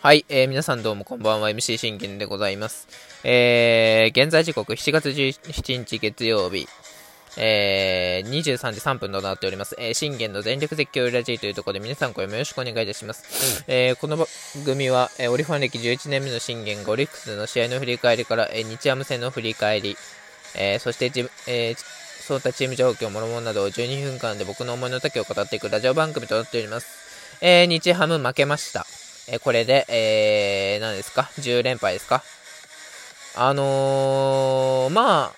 はい、えー、皆さんどうもこんばんは、MC 信玄でございます。えー、現在時刻7月17日月曜日、えー、23時3分となっております。えー、信玄の全力絶叫ラジーというところで皆さん声もよろしくお願いいたします。えー、この番組は、えー、オリファン歴11年目の信玄がオリックスの試合の振り返りから、えー、日ハム戦の振り返り、えー、そしてじ、えー、そうたチーム状況、もろもろなどを12分間で僕の思いの丈を語っていくラジオ番組となっております。えー、日ハム負けました。えこれで、えー、何ですか ?10 連敗ですか？あのー、まあ、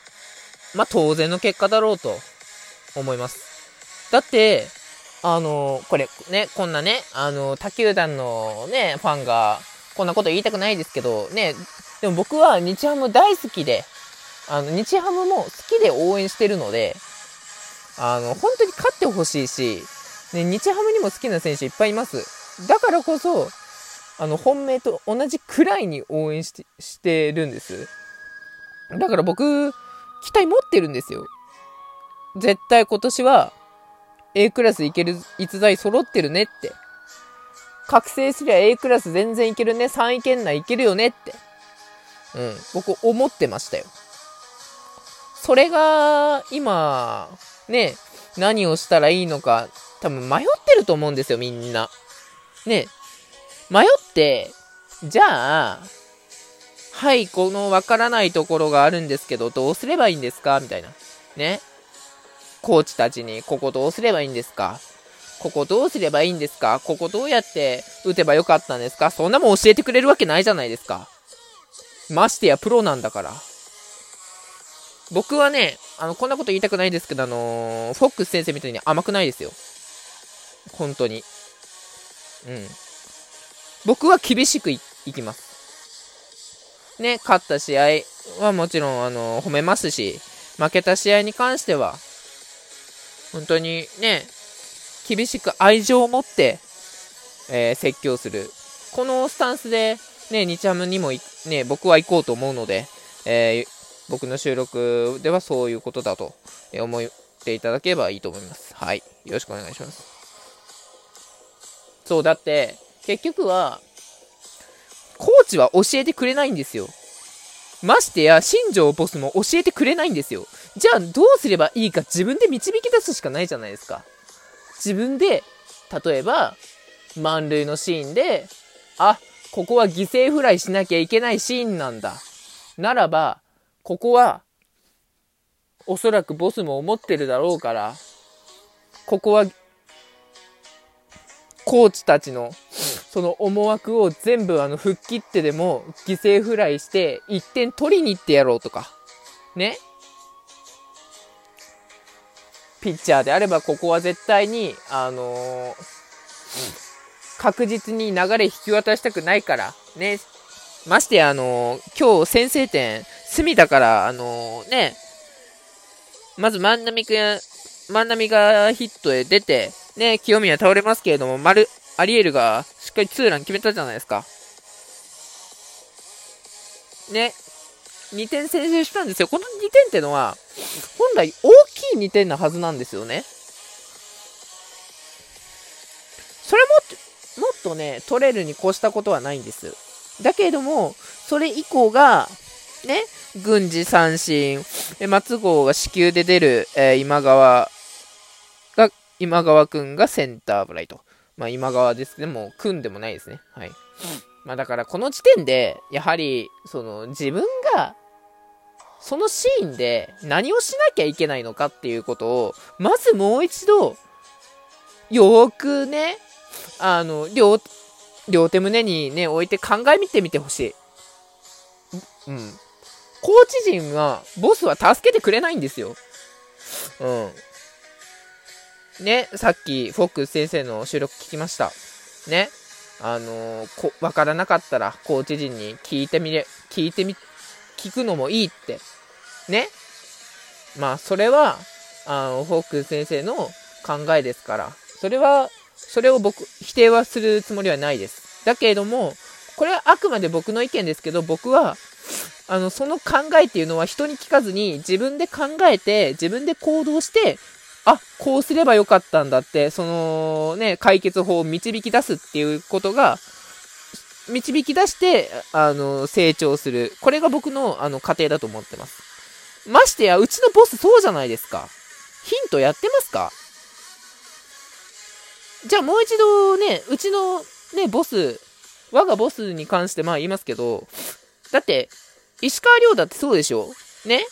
まあ当然の結果だろうと思います。だって、あのー、これね、こんなね、あのー、他球団のね、ファンが、こんなこと言いたくないですけど、ね、でも僕は日ハム大好きで、あの、日ハムも好きで応援してるので、あの、本当に勝ってほしいし、ね、日ハムにも好きな選手いっぱいいます。だからこそ、あの、本命と同じくらいに応援してしてるんです。だから僕、期待持ってるんですよ。絶対今年は A クラスいける逸材揃ってるねって。覚醒すりゃ A クラス全然いけるね。3位圏内いけるよねって。うん。僕思ってましたよ。それが、今、ね、何をしたらいいのか、多分迷ってると思うんですよ、みんな。ね、迷って、じゃあ、はい、このわからないところがあるんですけど、どうすればいいんですか？みたいな。ね。コーチたちに、ここどうすればいいんですか？ここどうすればいいんですか？ここどうやって打てばよかったんですか？そんなもん教えてくれるわけないじゃないですか。ましてやプロなんだから。僕はね、あの、こんなこと言いたくないですけど、あのー、フォックス先生みたいに甘くないですよ。本当に。うん。僕は厳しくいきます。ね、勝った試合はもちろん、あの、褒めますし、負けた試合に関しては、本当にね、厳しく愛情を持って、えー、説教する。このスタンスで、ね、日ハムにもね、僕は行こうと思うので、えー、僕の収録ではそういうことだと思っていただければいいと思います。はい。よろしくお願いします。そう、だって、結局は、コーチは教えてくれないんですよ。ましてや、新庄ボスも教えてくれないんですよ。じゃあ、どうすればいいか自分で導き出すしかないじゃないですか。自分で、例えば、満塁のシーンで、あ、ここは犠牲フライしなきゃいけないシーンなんだ。ならば、ここは、おそらくボスも思ってるだろうから、ここはコーチたちの、その思惑を全部あの、吹っ切ってでも、犠牲フライして、1点取りに行ってやろうとか。ね。ピッチャーであれば、ここは絶対に、あのー、確実に流れ引き渡したくないから、ね。ましてや、あのー、今日先制点、隅だから、あのー、ね、まず万波くん、万波がヒットで出て、ね、清宮倒れますけれども、丸、アリエルがしっかりツーラン決めたじゃないですか。ね、2点先制したんですよ。この2点ってのは、本来大きい2点なはずなんですよね。それも、もっとね、取れるに越したことはないんです。だけれども、それ以降が、ね、軍事三振、松郷が死球で出る、えー、今川今川くんがセンターフライと。まあ今川ですね。もう組んでもないですね。はい。まあだからこの時点で、やはり、その自分が、そのシーンで何をしなきゃいけないのかっていうことを、まずもう一度、よーくね、あの、両、両手胸にね、置いて考え見てみてほしい。うん。コーチ陣は、ボスは助けてくれないんですよ。うん。ね、さっき、フォックス先生の収録聞きました。ね。あのー、こ、わからなかったら、コーチ陣に聞いてみれ、聞いてみ、聞くのもいいって。ね。まあ、それは、あの、フォックス先生の考えですから、それは、それを僕、否定はするつもりはないです。だけれども、これはあくまで僕の意見ですけど、僕は、あの、その考えっていうのは人に聞かずに、自分で考えて、自分で行動して、あ、こうすればよかったんだって、そのね、解決法を導き出すっていうことが、導き出して、あの、成長する。これが僕の、あの、過程だと思ってます。ましてや、うちのボスそうじゃないですか。ヒントやってますか？じゃあもう一度ね、うちのね、ボス、我がボスに関してまあ言いますけど、だって、石川遼だってそうでしょ？ね？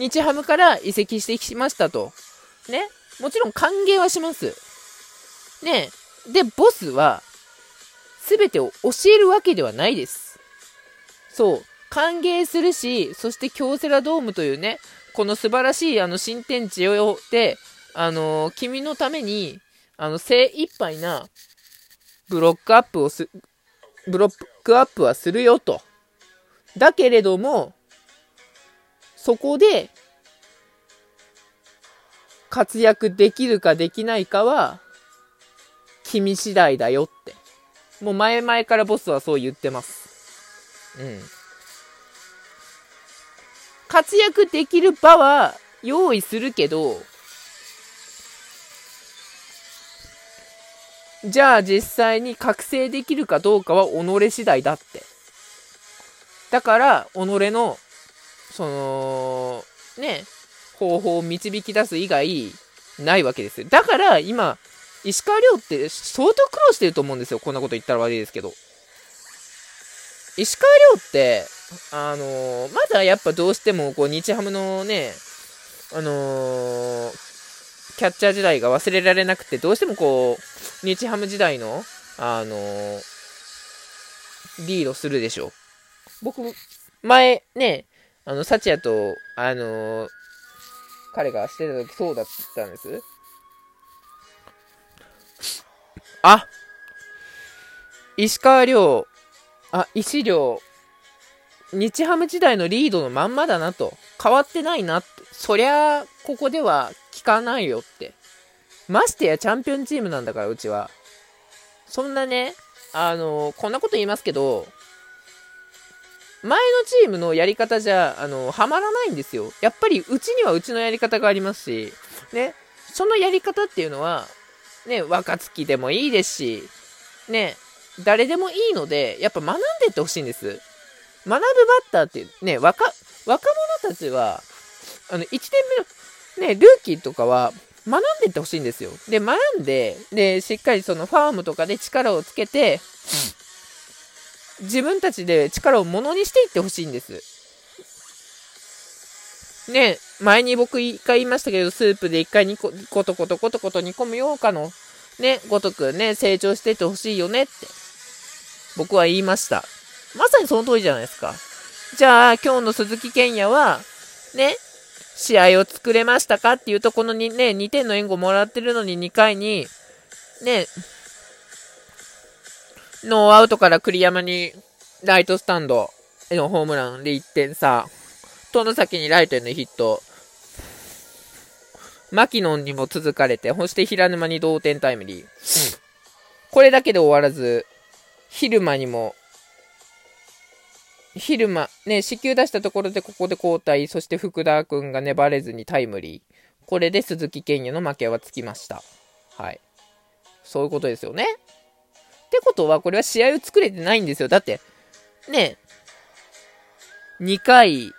日ハムから移籍してきましたと。ねもちろん歓迎はします。ねで、ボスは、すべてを教えるわけではないです。そう。歓迎するし、そして京セラドームというね、この素晴らしいあの新天地をで、あのー、君のために、あの、精一杯なブロックアップをす、ブロックアップはするよと。だけれども、そこで、活躍できるかできないかは、君次第だよって。もう前々からボスはそう言ってます。うん。活躍できる場は用意するけど、じゃあ実際に覚醒できるかどうかは己次第だって。だから、己の、その、ね、方法を導き出す以外、ないわけですよ。だから、今、石川遼って相当苦労してると思うんですよ。こんなこと言ったら悪いですけど。石川遼って、あのー、まだやっぱどうしても、こう、日ハムのね、あのー、キャッチャー時代が忘れられなくて、どうしてもこう、日ハム時代の、あのー、リードするでしょ。僕、前、ね、あの、サチヤと、あの彼がしてた時そうだったんです？あ石川遼、あ、石遼、日ハム時代のリードのまんまだなと。変わってないなって。そりゃ、ここでは聞かないよって。ましてやチャンピオンチームなんだから、うちは。そんなね、あのこんなこと言いますけど、前のチームのやり方じゃ、あのはまらないんですよ。やっぱり、うちにはうちのやり方がありますし、ね、そのやり方っていうのは、ね、若月でもいいですし、ね、誰でもいいので、やっぱ学んでってほしいんです。学ぶバッターってね、若、若者たちは、あの、1年目の、ね、ルーキーとかは、学んでってほしいんですよ。で、学んで、で、しっかりそのファームとかで力をつけて、自分たちで力をものにしていってほしいんです。ね、前に僕一回言いましたけど、スープで一回にこ、ことことことこと煮込むようかの、ね、ごとくね、成長していってほしいよねって、僕は言いました。まさにその通りじゃないですか。じゃあ、今日の鈴木健也は、ね、試合を作れましたかっていうと、このにね、2点の援護もらってるのに2回に、ね、ノーアウトから栗山にライトスタンドへのホームランで1点差。の先にライトへのヒット。マキノンにも続かれて、そして平沼に同点タイムリー。これだけで終わらず、昼間にも、昼間、ね、死球出したところでここで交代、そして福田君が粘れずにタイムリー。これで鈴木健也の負けはつきました。はい。そういうことですよね。ってことは、これは試合を作れてないんですよ。だって、ね、2回、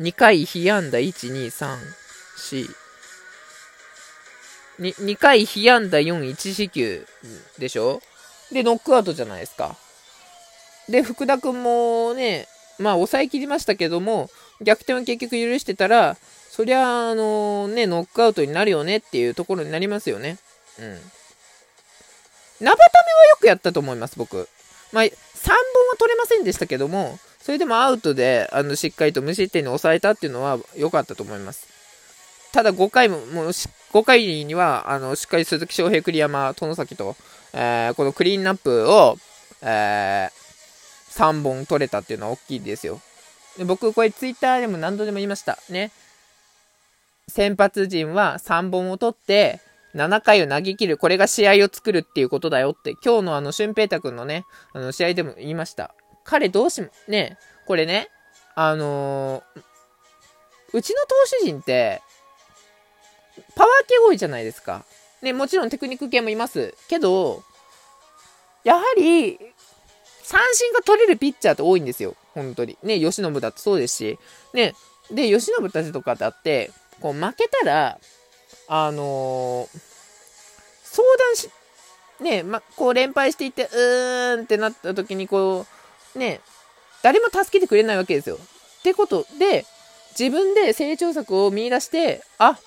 2回被安打、1、2、3、4、2, 2回被安打4、1四球でしょ？で、ノックアウトじゃないですか。で、福田くんもね、まあ抑えきりましたけども、逆転を結局許してたら、そりゃ、あのね、ノックアウトになるよねっていうところになりますよね。うん。ナバタメはよくやったと思います、僕。まあ、3本は取れませんでしたけども、それでもアウトで、あの、しっかりと無失点に抑えたっていうのは良かったと思います。ただ5回も、もう5回には、あの、しっかり鈴木翔平、栗山、殿崎と、えー、このクリーンナップを、えー、3本取れたっていうのは大きいですよ。で僕、これツイッターでも何度でも言いました。ね。先発陣は3本を取って、7回を投げ切る。これが試合を作るっていうことだよって、今日のあの、俊平太くんのね、あの、試合でも言いました。彼どうしも、ね、これね、あのー、うちの投手陣って、パワー系多いじゃないですか。ね、もちろんテクニック系もいます。けど、やはり、三振が取れるピッチャーって多いんですよ。本当に。ね、吉信だってそうですし。ね、で、吉信たちとかだって、こう負けたら、あのー、相談し、ね、ま、こう連敗していって、うーんってなった時に、こう、ね、誰も助けてくれないわけですよ。ってことで、自分で成長策を見出して、あ、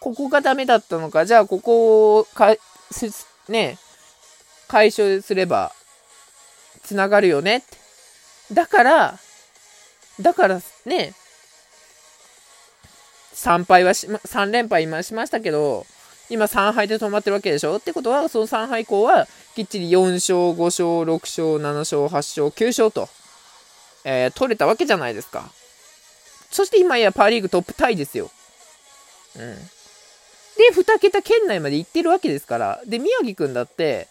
ここがダメだったのか、じゃあここをか、ね、解消すれば、つながるよねってだから、だからね、3敗はし、3連敗今しましたけど、今3敗で止まってるわけでしょ？ってことは、その3敗以降は、きっちり4勝、5勝、6勝、7勝、8勝、9勝と、えー、取れたわけじゃないですか。そして今やパー・リーグトップタイですよ。うん。で、2桁圏内まで行ってるわけですから。で、宮城くんだって、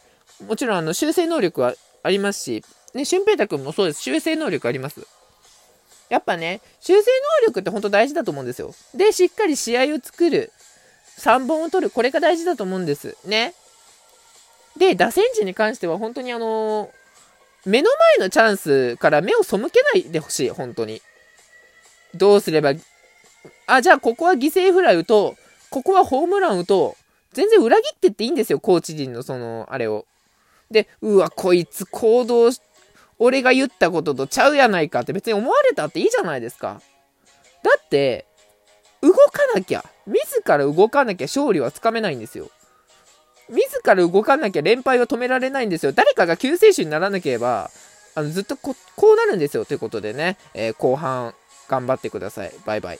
もちろんあの修正能力はありますし、ね、俊平太くんもそうです。修正能力あります。やっぱね、修正能力って本当大事だと思うんですよ。で、しっかり試合を作る。3本を取る。これが大事だと思うんです。ね。で、打線時に関しては本当にあのー、目の前のチャンスから目を背けないでほしい。本当に。どうすれば、あ、じゃあここは犠牲フライ打とう。ここはホームラン打とう。全然裏切ってっていいんですよ。コーチ陣のその、あれを。で、うわ、こいつ行動し俺が言ったこととちゃうやないかって別に思われたっていいじゃないですか。だって、動かなきゃ、自ら動かなきゃ勝利はつかめないんですよ。自ら動かなきゃ連敗は止められないんですよ。誰かが救世主にならなければ、あのずっとこうなるんですよ。ということでね、えー、後半頑張ってください。バイバイ。